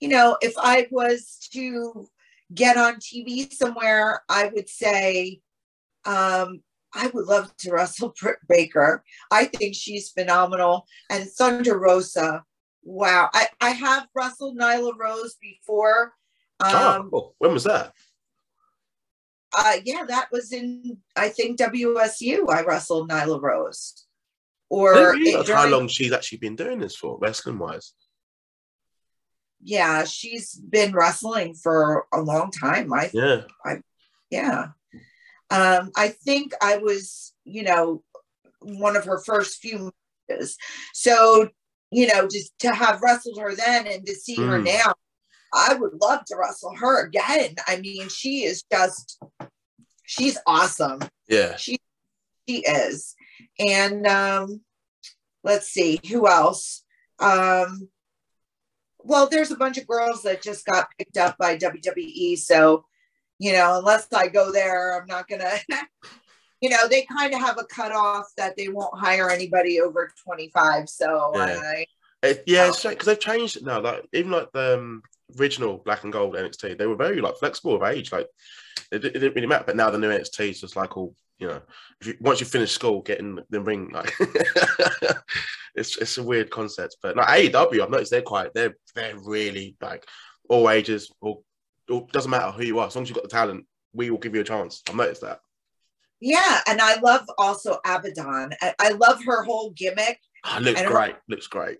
you know, if I was to get on TV somewhere, I would say, um, I would love to wrestle *laughs* Britt Baker. I think she's phenomenal. And Thunder Rosa Wow. I, I have wrestled Nyla Rose before. Oh, um, oh, cool. When was that? Uh, yeah, that was in, I think, WSU. I wrestled Nyla Rose. Or it, how long she's actually been doing this for, wrestling wise. Yeah, she's been wrestling for a long time. I yeah, I, yeah. Um, I think I was you know, one of her first few matches. So, you know, just to have wrestled her then and to see mm. her now, I would love to wrestle her again. I mean, she is just, she's awesome. Yeah. She, she is. And um, let's see, who else? Um, well, there's a bunch of girls that just got picked up by WWE. So, you know, unless I go there, I'm not gonna. *laughs* you know, they kind of have a cutoff that they won't hire anybody over 25. So, yeah, I, it, yeah, because they've changed it now. Like even like the um, original Black and Gold NXT, they were very like flexible of age. Like it, it didn't really matter. But now the new NXT is just like all you know. You, once you finish school, getting the ring like *laughs* it's it's a weird concept. But like AEW, I've noticed they're quite they're they're really like all ages. All, all doesn't matter who you are, as long as you've got the talent, we will give you a chance. I've noticed that. Yeah, and I love also Abaddon. I, I love her whole gimmick. Oh, looks great. Looks great.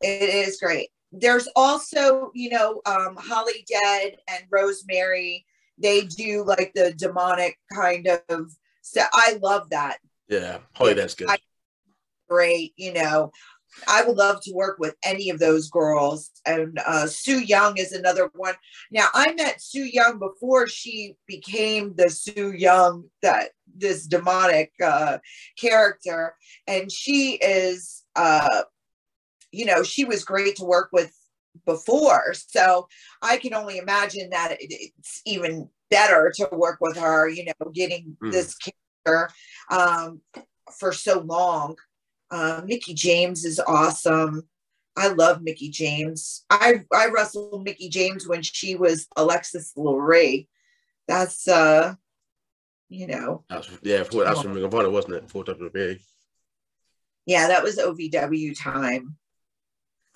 It is great. There's also, you know, um, Holidead and Rosemary. They do like the demonic kind of. So I love that. Yeah, Holidead's good. I, great. You know, I would love to work with any of those girls. And uh, Su Yung is another one. Now, I met Su Yung before she became the Su Yung that this demonic uh, character, and she is, uh, you know, she was great to work with before. So I can only imagine that it's even better to work with her. You know, getting mm. this character um, for so long. Uh, Mickie James is awesome. I love Mickie James. I I wrestled Mickie James when she was Alexis Laree. That's uh, you know. That's yeah, that's from Ring of Honor, wasn't it? For WWE. Yeah, that was OVW time.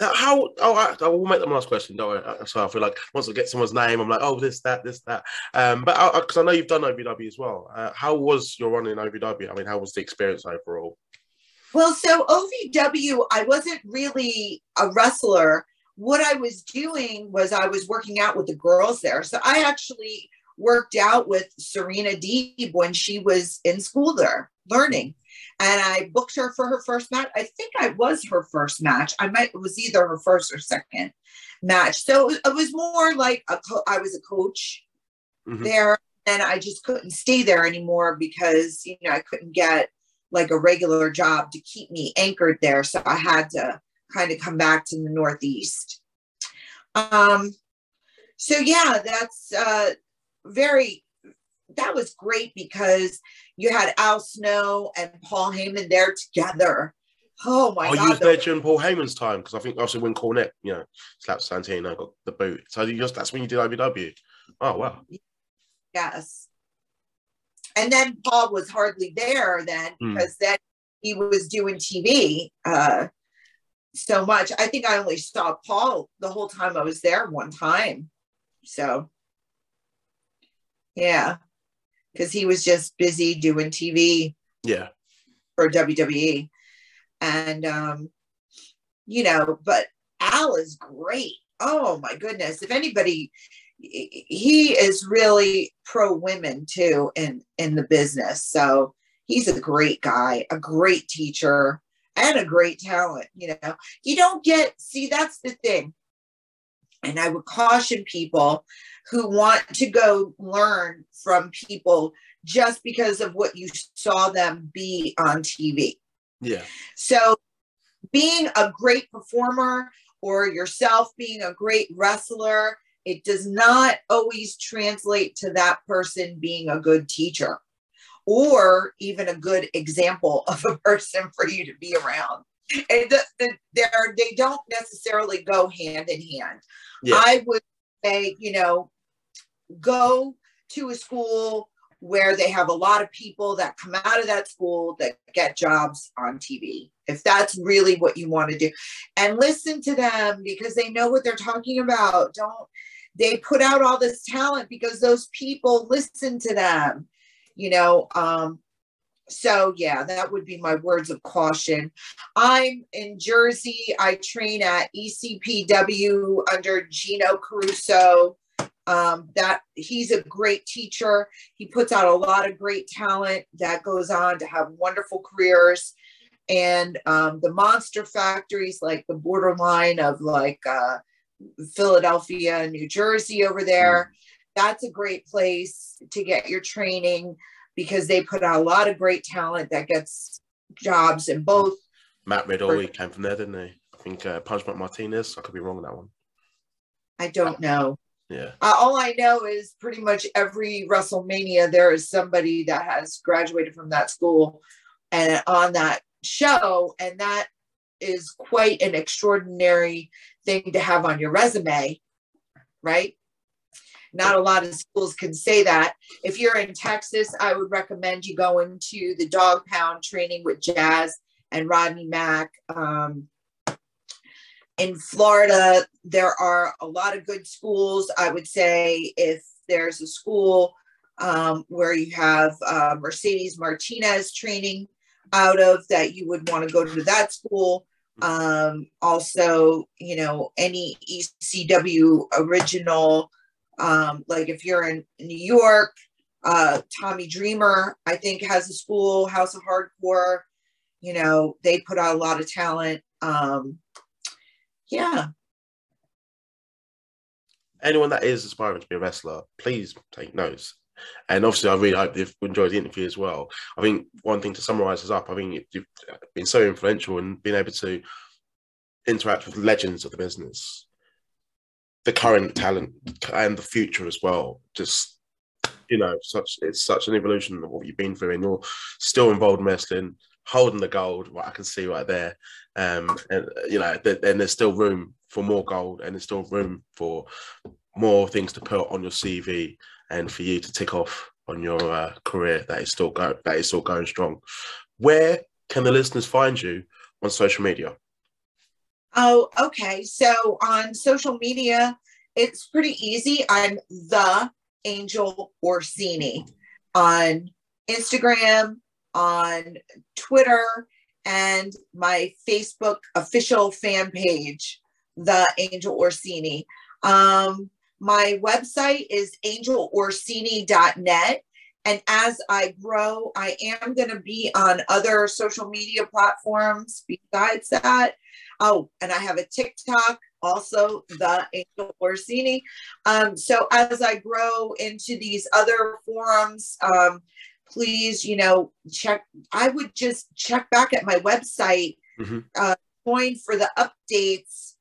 How? Oh, I, I will make the last question. Don't worry. So I feel like once I get someone's name, I'm like, oh, this, that, this, that. Um, but because I, I, know you've done OVW as well. Uh, how was your run in OVW? I mean, how was the experience overall? Well, so OVW, I wasn't really a wrestler. What I was doing was I was working out with the girls there. So I actually worked out with Serena Deeb when she was in school there learning. And I booked her for her first match. I think I was her first match. I might it was either her first or second match. So it was more like a co- I was a coach mm-hmm. there, and I just couldn't stay there anymore because you know I couldn't get like a regular job to keep me anchored there. So I had to kind of come back to the Northeast. Um, so yeah, that's uh, very, that was great because you had Al Snow and Paul Heyman there together. Oh my oh, God. you was there during Paul Heyman's time because I think also when Cornette, you know, slapped Santino, got the boot. So you just that's when you did OVW. Oh wow. Yes and then Paul was hardly there then hmm. because mm. then he was doing TV uh, so much. I think I only saw Paul the whole time I was there one time. So, yeah, because he was just busy doing TV. Yeah. For WWE. And, um, you know, but Al is great. Oh my goodness. If anybody, he is really pro women too in in the business. So he's a great guy a great teacher and a great talent you know. You don't get see that's the thing. And i would caution people who want to go learn from people just because of what you saw them be on tv yeah. So being a great performer or yourself being a great wrestler it does not always translate to that person being a good teacher or even a good example *laughs* of a person for you to be around. And they're, they don't necessarily go hand in hand. Yeah. I would say, you know, go to a school where they have a lot of people that come out of that school that get jobs on TV. If that's really what you want to do, and listen to them because they know what they're talking about. Don't they put out all this talent because those people listen to them you know um so yeah that would be my words of caution i'm in jersey i train at ecpw under gino caruso Um, that he's a great teacher. He puts out a lot of great talent that goes on to have wonderful careers. And um, the monster factories, like the borderline of like uh, Philadelphia New Jersey over there, mm. that's a great place to get your training because they put out a lot of great talent that gets jobs in both. Matt Riddle, he came from there, didn't he? I think uh, Punishment Martinez. I could be wrong on that one. I don't know. Yeah. Uh, all I know is pretty much every WrestleMania there is somebody that has graduated from that school and on that show, and that is quite an extraordinary thing to have on your resume, right? Not a lot of schools can say that. If you're in Texas, I would recommend you going to the dog pound training with Jazz and Rodney Mack. Um, in Florida, there are a lot of good schools. I would say if there's a school um, where you have uh, Mercedes Martinez training out of that, you would want to go to that school. Um, also, you know, any ECW original, um, like if you're in New York, uh, Tommy Dreamer, I think, has a school, House of Hardcore. You know, they put out a lot of talent. Um, yeah. Anyone that is aspiring to be a wrestler, please take notes. And obviously, I really hope you've enjoyed the interview as well. I think one thing to summarize this up, I think you've been so influential and being able to interact with legends of the business, the current talent and the future as well. Just you know, such it's such an evolution of what you've been through, and you're still involved in wrestling, holding the gold. What I can see right there, um, and you know, th- and there's still room for more gold, and there's still room for more things to put on your CV, and for you to tick off on your uh, career that is still that is still going strong. Where can the listeners find you on social media? Oh, okay. So on social media, it's pretty easy. I'm the Angel Orsini on Instagram, on Twitter, and my Facebook official fan page, The Angel Orsini. Um, my website is angelorsini.net. And as I grow, I am going to be on other social media platforms besides that. Oh, and I have a TikTok, also the Angel Orsini. Um, so as I grow into these other forums, um, please, you know, check. I would just check back at my website, mm-hmm. uh, join for the updates,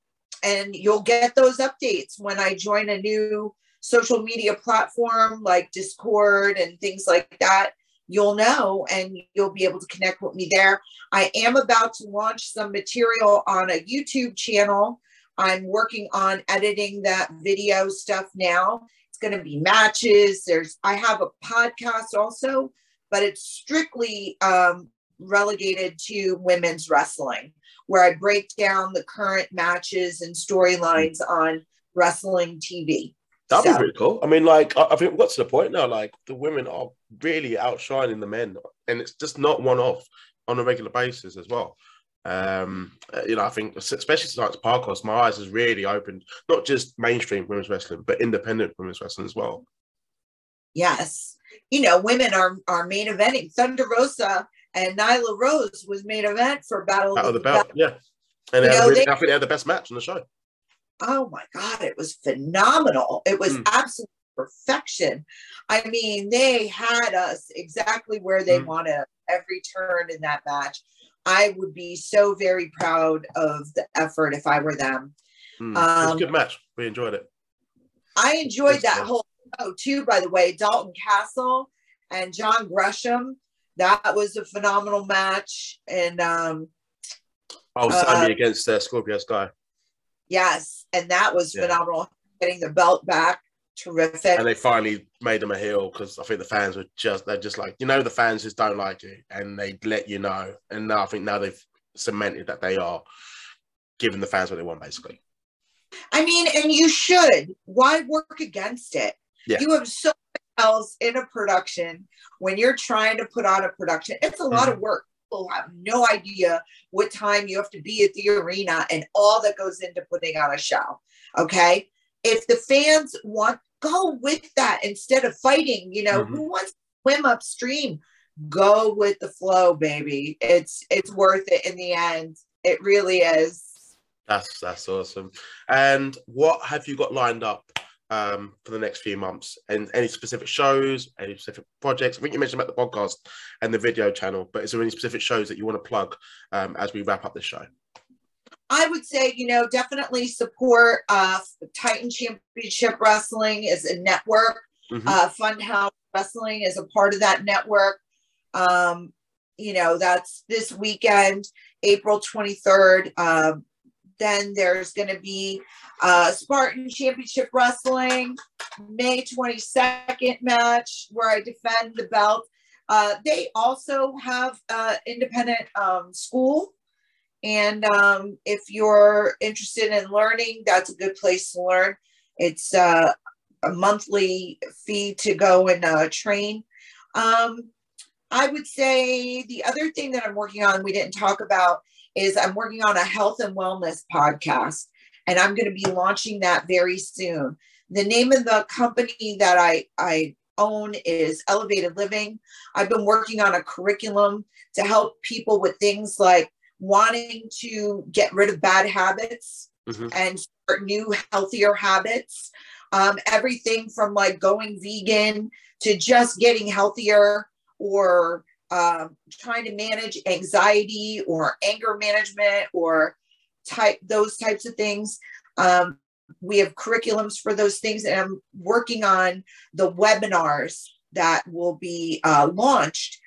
and you'll get those updates when I join a new social media platform like Discord and things like that. You'll know and you'll be able to connect with me there. I am about to launch some material on a YouTube channel. I'm working on editing that video stuff now it's going to be matches. There's I have a podcast also, but it's strictly um, relegated to women's wrestling, where I break down the current matches and storylines on wrestling TV. That'd so. be pretty cool. I mean, like, I, I think what's the point now? Like, the women are really outshining the men, and it's just not one off on a regular basis as well. Um, uh, you know, I think especially tonight's podcast, my eyes has really opened not just mainstream women's wrestling, but independent women's wrestling as well. Yes, you know, women are are main eventing. Thunder Rosa and Nyla Rose was main event for Battle, Battle of the Belt. Yeah, and they know, really, they, I think they had the best match on the show. Oh my god, it was phenomenal! It was mm. absolute perfection. I mean, they had us exactly where they mm. wanted every turn in that match. I would be so very proud of the effort if I were them. Mm, um, a good match. We enjoyed it. I enjoyed that whole show too, by the way. Dalton Castle and John Gresham. That was a phenomenal match. And um Oh, Sammy uh, against uh, Scorpio Sky. Yes, and that was yeah. phenomenal. Getting the belt back terrific. And they finally made him a heel because I think the fans were just they're just like you know the fans just don't like you and they let you know. And now I think now they've cemented that they are giving the fans what they want basically. I mean, and you should. Why work against it? Yeah. You have so else in a production when you're trying to put on a production. It's a mm-hmm. lot of work. People have no idea what time you have to be at the arena and all that goes into putting on a show. Okay if the fans want go with that instead of fighting. You know, mm-hmm. who wants to swim upstream? Go with the flow, baby. It's it's worth it in the end. It really is. That's that's awesome. And what have you got lined up um, for the next few months? And any specific shows, any specific projects? I think you mentioned about the podcast and the video channel, but is there any specific shows that you want to plug um, as we wrap up the show? I would say, you know, definitely support uh, Titan Championship Wrestling is a network. Mm-hmm. Uh, Funhouse Wrestling is a part of that network. Um, you know, that's this weekend, April 23rd. Um, then there's going to be uh, Spartan Championship Wrestling, May 22nd match where I defend the belt. Uh, they also have uh, independent um, school. And um, if you're interested in learning, that's a good place to learn. It's uh, a monthly fee to go and uh, train. Um, I would say the other thing that I'm working on, we didn't talk about, is I'm working on a health and wellness podcast, and I'm going to be launching that very soon. The name of the company that I, I own is Elevated Living. I've been working on a curriculum to help people with things like wanting to get rid of bad habits mm-hmm. and start new, healthier habits. Um, everything from like going vegan to just getting healthier or um, trying to manage anxiety or anger management or type those types of things. Um, we have curriculums for those things, and I'm working on the webinars that will be uh, launched.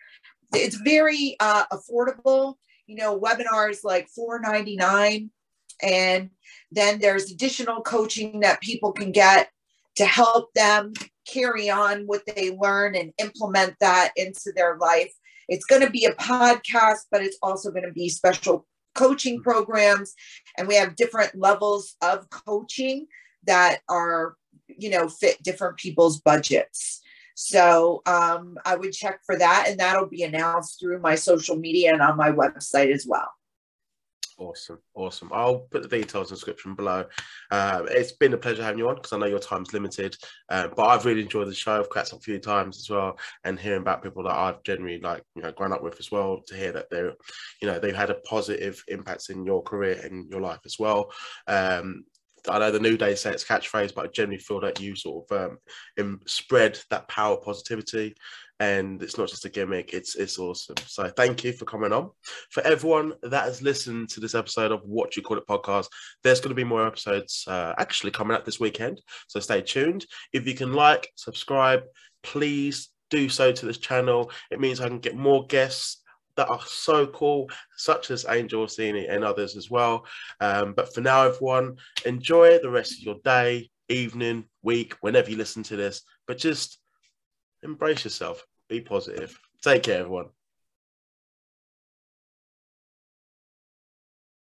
It's very uh, affordable. You know, webinars like $4.99, and then there's additional coaching that people can get to help them carry on what they learn and implement that into their life. It's going to be a podcast, but it's also going to be special coaching programs. And we have different levels of coaching that are, you know, fit different people's budgets. So um, I would check for that, and that'll be announced through my social media and on my website as well. Awesome, awesome. I'll put the details in the description below. Uh, it's been a pleasure having you on because I know your time's limited, uh, but I've really enjoyed the show. I've cracked up a few times as well, and hearing about people that I've generally like, you know, grown up with as well. To hear that they're, you know, they've had a positive impact in your career and your life as well. Um, I know the New Day say it's catchphrase, but I generally feel that you sort of um, spread that power positivity and it's not just a gimmick it's it's awesome so thank you for coming on for everyone that has listened to this episode of what you call it podcast there's going to be more episodes uh, actually coming out this weekend so stay tuned if you can like subscribe please do so to this channel it means i can get more guests that are so cool, such as Angel Orsini and others as well. Um, but for now, everyone, enjoy the rest of your day, evening, week, whenever you listen to this. But just embrace yourself. Be positive. Take care, everyone.